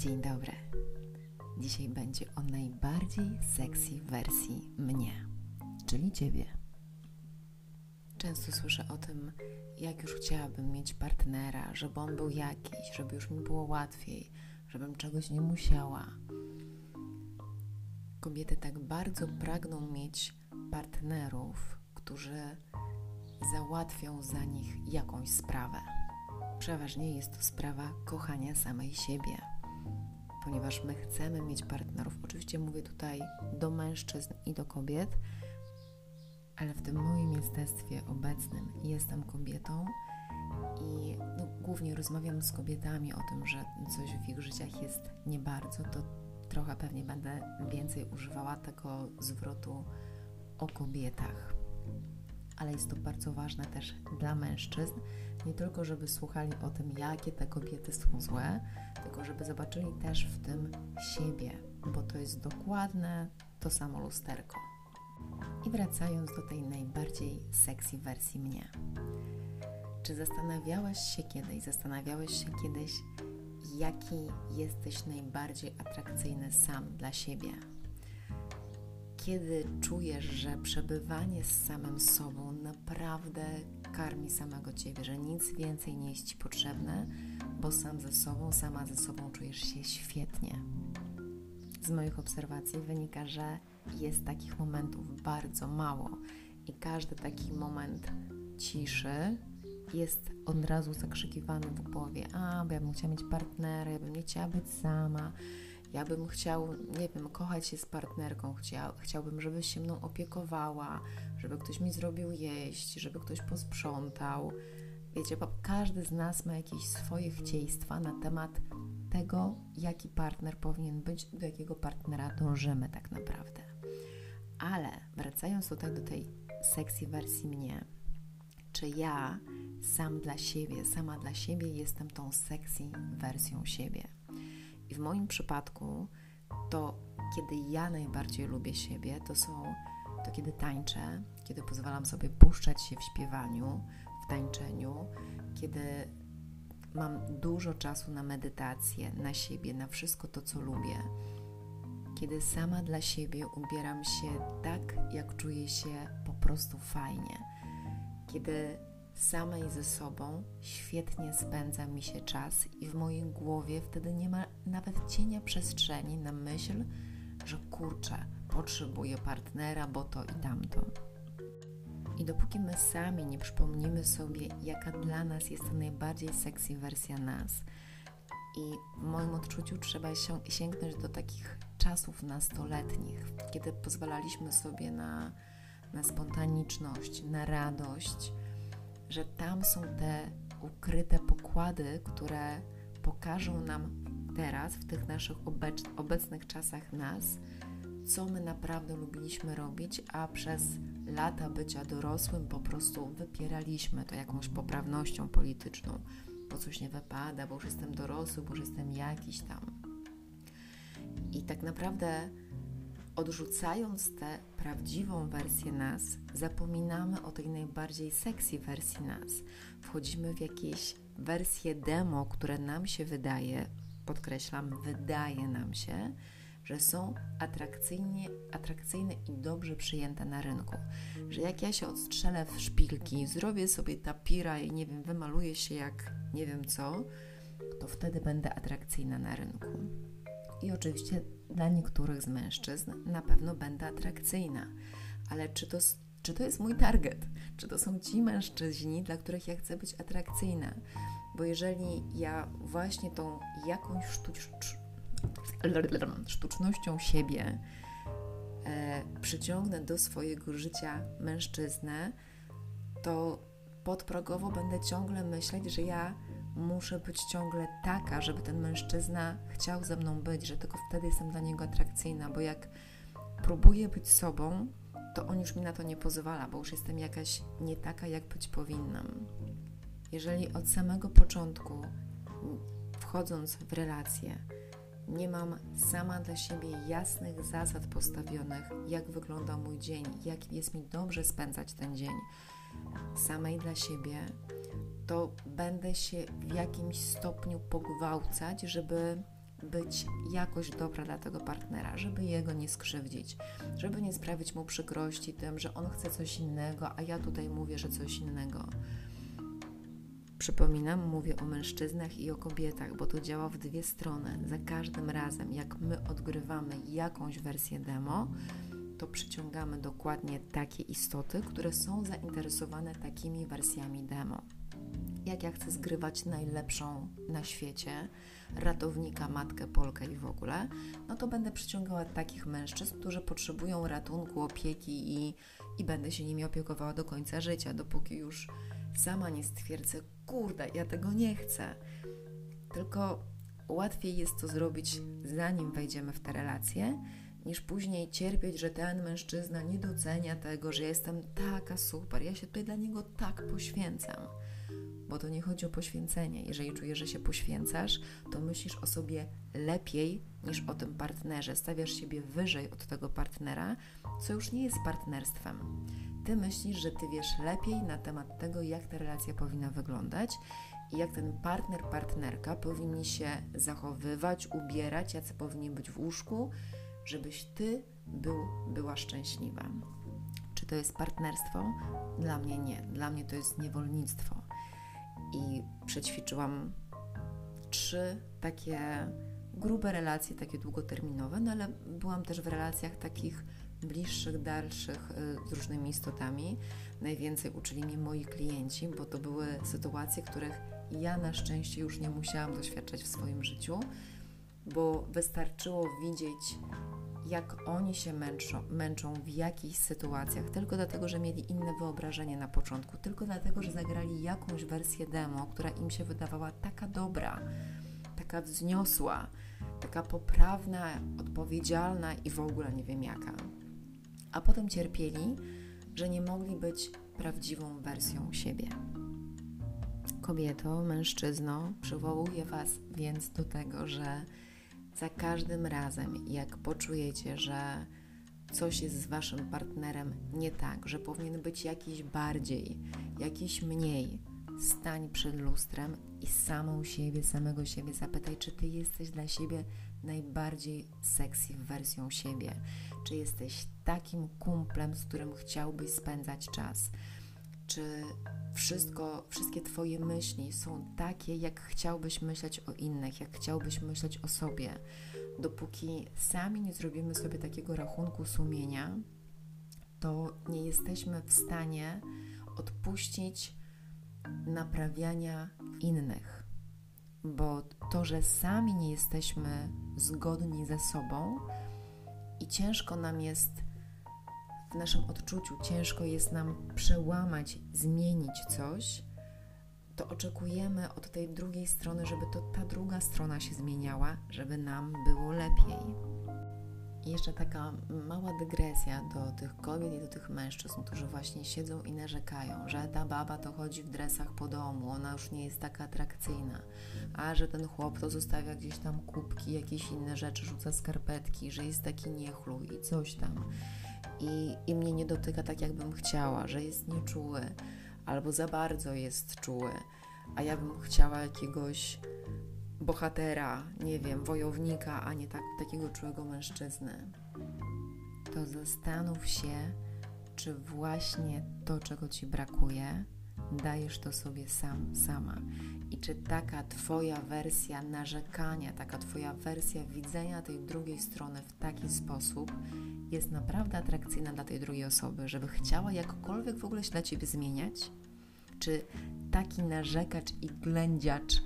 Dzień dobry. Dzisiaj będzie o najbardziej sexy wersji mnie, czyli ciebie. Często słyszę o tym, jak już chciałabym mieć partnera, żeby on był jakiś, żeby już mi było łatwiej, żebym czegoś nie musiała. Kobiety tak bardzo pragną mieć partnerów, którzy załatwią za nich jakąś sprawę. Przeważnie jest to sprawa kochania samej siebie, ponieważ my chcemy mieć partnerów. Oczywiście mówię tutaj do mężczyzn i do kobiet, ale w tym moim jestestwie obecnym jestem kobietą i no, głównie rozmawiam z kobietami o tym, że coś w ich życiach jest nie bardzo, to trochę pewnie będę więcej używała tego zwrotu o kobietach. Ale jest to bardzo ważne też dla mężczyzn, nie tylko żeby słuchali o tym, jakie te kobiety są złe, tylko żeby zobaczyli też w tym siebie, bo to jest dokładne to samo lusterko. I wracając do tej najbardziej sexy wersji mnie. Czy zastanawiałeś się kiedyś, zastanawiałeś się kiedyś, jaki jesteś najbardziej atrakcyjny sam dla siebie? Kiedy czujesz, że przebywanie z samym sobą naprawdę karmi samego ciebie, że nic więcej nie jest ci potrzebne, bo sam ze sobą, sama ze sobą czujesz się świetnie. Z moich obserwacji wynika, że jest takich momentów bardzo mało i każdy taki moment ciszy jest od razu zakrzykiwany w głowie: A, bo ja bym chciała mieć partnera, ja bym nie chciała być sama, ja bym chciał, nie wiem, kochać się z partnerką, Chcia, chciałbym, żeby się mną opiekowała, żeby ktoś mi zrobił jeść, żeby ktoś posprzątał. Wiecie, każdy z nas ma jakieś swoje chcieństwa na temat tego, jaki partner powinien być, do jakiego partnera dążymy tak naprawdę. Ale wracając tutaj do tej sekcji wersji mnie, czy ja sam dla siebie, sama dla siebie jestem tą sexy wersją siebie? I w moim przypadku to, kiedy ja najbardziej lubię siebie, to są to kiedy tańczę, kiedy pozwalam sobie puszczać się w śpiewaniu, w tańczeniu, kiedy mam dużo czasu na medytację, na siebie, na wszystko to, co lubię. Kiedy sama dla siebie ubieram się tak, jak czuję się po prostu fajnie. Kiedy samej ze sobą świetnie spędza mi się czas i w mojej głowie wtedy nie ma nawet cienia przestrzeni na myśl, że kurczę, potrzebuję partnera, bo to i tamto. I dopóki my sami nie przypomnimy sobie, jaka dla nas jest najbardziej sexy wersja nas, i w moim odczuciu trzeba sięgnąć do takich czasów nastoletnich, kiedy pozwalaliśmy sobie na, na spontaniczność, na radość, że tam są te ukryte pokłady, które pokażą nam teraz, w tych naszych obecnych czasach nas, co my naprawdę lubiliśmy robić, a przez lata bycia dorosłym po prostu wypieraliśmy to jakąś poprawnością polityczną, bo coś nie wypada, bo już jestem dorosły, bo już jestem jakiś tam. I tak naprawdę odrzucając tę prawdziwą wersję nas, zapominamy o tej najbardziej sexy wersji nas. Wchodzimy w jakieś wersje demo, które nam się wydaje, podkreślam, wydaje nam się, że są atrakcyjnie, atrakcyjne i dobrze przyjęte na rynku. Że jak ja się odstrzelę w szpilki, zrobię sobie tapira i nie wiem, wymaluję się jak nie wiem co, to wtedy będę atrakcyjna na rynku. I oczywiście dla niektórych z mężczyzn na pewno będę atrakcyjna, ale czy to, czy to jest mój target? Czy to są ci mężczyźni, dla których ja chcę być atrakcyjna? Bo jeżeli ja właśnie tą jakąś sztucz, sztucznością siebie e, przyciągnę do swojego życia mężczyznę, to podprogowo będę ciągle myśleć, że ja muszę być ciągle taka, żeby ten mężczyzna chciał ze mną być, że tylko wtedy jestem dla niego atrakcyjna, bo jak próbuję być sobą, to on już mi na to nie pozwala, bo już jestem jakaś nie taka, jak być powinnam. Jeżeli od samego początku, wchodząc w relacje, nie mam sama dla siebie jasnych zasad postawionych, jak wygląda mój dzień, jak jest mi dobrze spędzać ten dzień, samej dla siebie, to będę się w jakimś stopniu pogwałcać, żeby być jakoś dobra dla tego partnera, żeby jego nie skrzywdzić, żeby nie sprawić mu przykrości tym, że on chce coś innego, a ja tutaj mówię, że coś innego. Przypominam, mówię o mężczyznach i o kobietach, bo to działa w dwie strony. Za każdym razem, jak my odgrywamy jakąś wersję demo, to przyciągamy dokładnie takie istoty, które są zainteresowane takimi wersjami demo. Jak ja chcę zgrywać najlepszą na świecie, ratownika, matkę, Polkę i w ogóle, no to będę przyciągała takich mężczyzn, którzy potrzebują ratunku, opieki i, i będę się nimi opiekowała do końca życia, dopóki już sama nie stwierdzę, kurde, ja tego nie chcę. Tylko łatwiej jest to zrobić, zanim wejdziemy w te relacje, niż później cierpieć, że ten mężczyzna nie docenia tego, że jestem taka super, ja się tutaj dla niego tak poświęcam. Bo to nie chodzi o poświęcenie. Jeżeli czujesz, że się poświęcasz, to myślisz o sobie lepiej niż o tym partnerze. Stawiasz siebie wyżej od tego partnera, co już nie jest partnerstwem. Ty myślisz, że ty wiesz lepiej na temat tego, jak ta relacja powinna wyglądać i jak ten partner, partnerka powinni się zachowywać, ubierać, jacy powinni być w łóżku, żebyś ty był, była szczęśliwa. Czy to jest partnerstwo? Dla mnie nie. Dla mnie to jest niewolnictwo. I przećwiczyłam trzy takie grube relacje, takie długoterminowe, no ale byłam też w relacjach takich bliższych, dalszych y, z różnymi istotami. Najwięcej uczyli mnie moi klienci, bo to były sytuacje, których ja na szczęście już nie musiałam doświadczać w swoim życiu, bo wystarczyło widzieć, jak oni się męczą, męczą w jakichś sytuacjach, tylko dlatego, że mieli inne wyobrażenie na początku, tylko dlatego, że zagrali jakąś wersję demo, która im się wydawała taka dobra, taka wzniosła, taka poprawna, odpowiedzialna i w ogóle nie wiem jaka. A potem cierpieli, że nie mogli być prawdziwą wersją siebie. Kobieto, mężczyzno, przywołuję Was więc do tego, że za każdym razem, jak poczujecie, że coś jest z Waszym partnerem nie tak, że powinien być jakiś bardziej, jakiś mniej, stań przed lustrem i samą siebie, samego siebie zapytaj, czy Ty jesteś dla siebie najbardziej sexy wersją siebie? Czy jesteś takim kumplem, z którym chciałbyś spędzać czas? Czy wszystko, wszystkie Twoje myśli są takie, jak chciałbyś myśleć o innych, jak chciałbyś myśleć o sobie? Dopóki sami nie zrobimy sobie takiego rachunku sumienia, to nie jesteśmy w stanie odpuścić naprawiania innych. Bo to, że sami nie jesteśmy zgodni ze sobą i ciężko nam jest w naszym odczuciu, ciężko jest nam przełamać, zmienić coś, to oczekujemy od tej drugiej strony, żeby to ta druga strona się zmieniała, żeby nam było lepiej. I jeszcze taka mała dygresja do tych kobiet i do tych mężczyzn, którzy właśnie siedzą i narzekają, że ta baba to chodzi w dresach po domu, ona już nie jest taka atrakcyjna, a że ten chłop to zostawia gdzieś tam kubki, jakieś inne rzeczy, rzuca skarpetki, że jest taki niechlój i coś tam. I, I mnie nie dotyka tak, jakbym chciała, że jest nieczuły, albo za bardzo jest czuły, a ja bym chciała jakiegoś bohatera, nie wiem, wojownika, a nie tak, takiego czułego mężczyzny, to zastanów się, czy właśnie to, czego ci brakuje, dajesz to sobie sam, sama. I czy taka Twoja wersja narzekania, taka Twoja wersja widzenia tej drugiej strony w taki sposób jest naprawdę atrakcyjna dla tej drugiej osoby, żeby chciała jakkolwiek w ogóle się dla Ciebie zmieniać? Czy taki narzekacz i ględziacz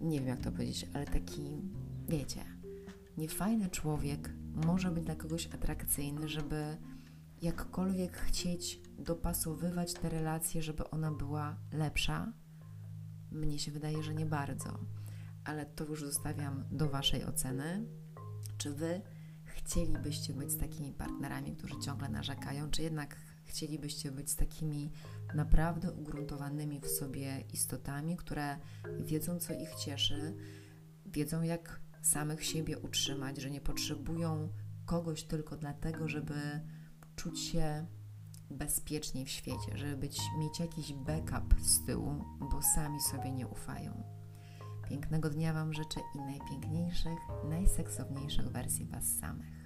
nie wiem jak to powiedzieć, ale taki, wiecie, niefajny człowiek może być dla kogoś atrakcyjny, żeby jakkolwiek chcieć dopasowywać te relacje, żeby ona była lepsza? Mnie się wydaje, że nie bardzo, ale to już zostawiam do Waszej oceny. Czy Wy chcielibyście być z takimi partnerami, którzy ciągle narzekają, czy jednak chcielibyście być z takimi naprawdę ugruntowanymi w sobie istotami, które wiedzą, co ich cieszy, wiedzą, jak samych siebie utrzymać, że nie potrzebują kogoś tylko dlatego, żeby czuć się bezpieczniej w świecie, żeby być, mieć jakiś backup z tyłu, bo sami sobie nie ufają. Pięknego dnia Wam życzę i najpiękniejszych, najseksowniejszych wersji Was samych.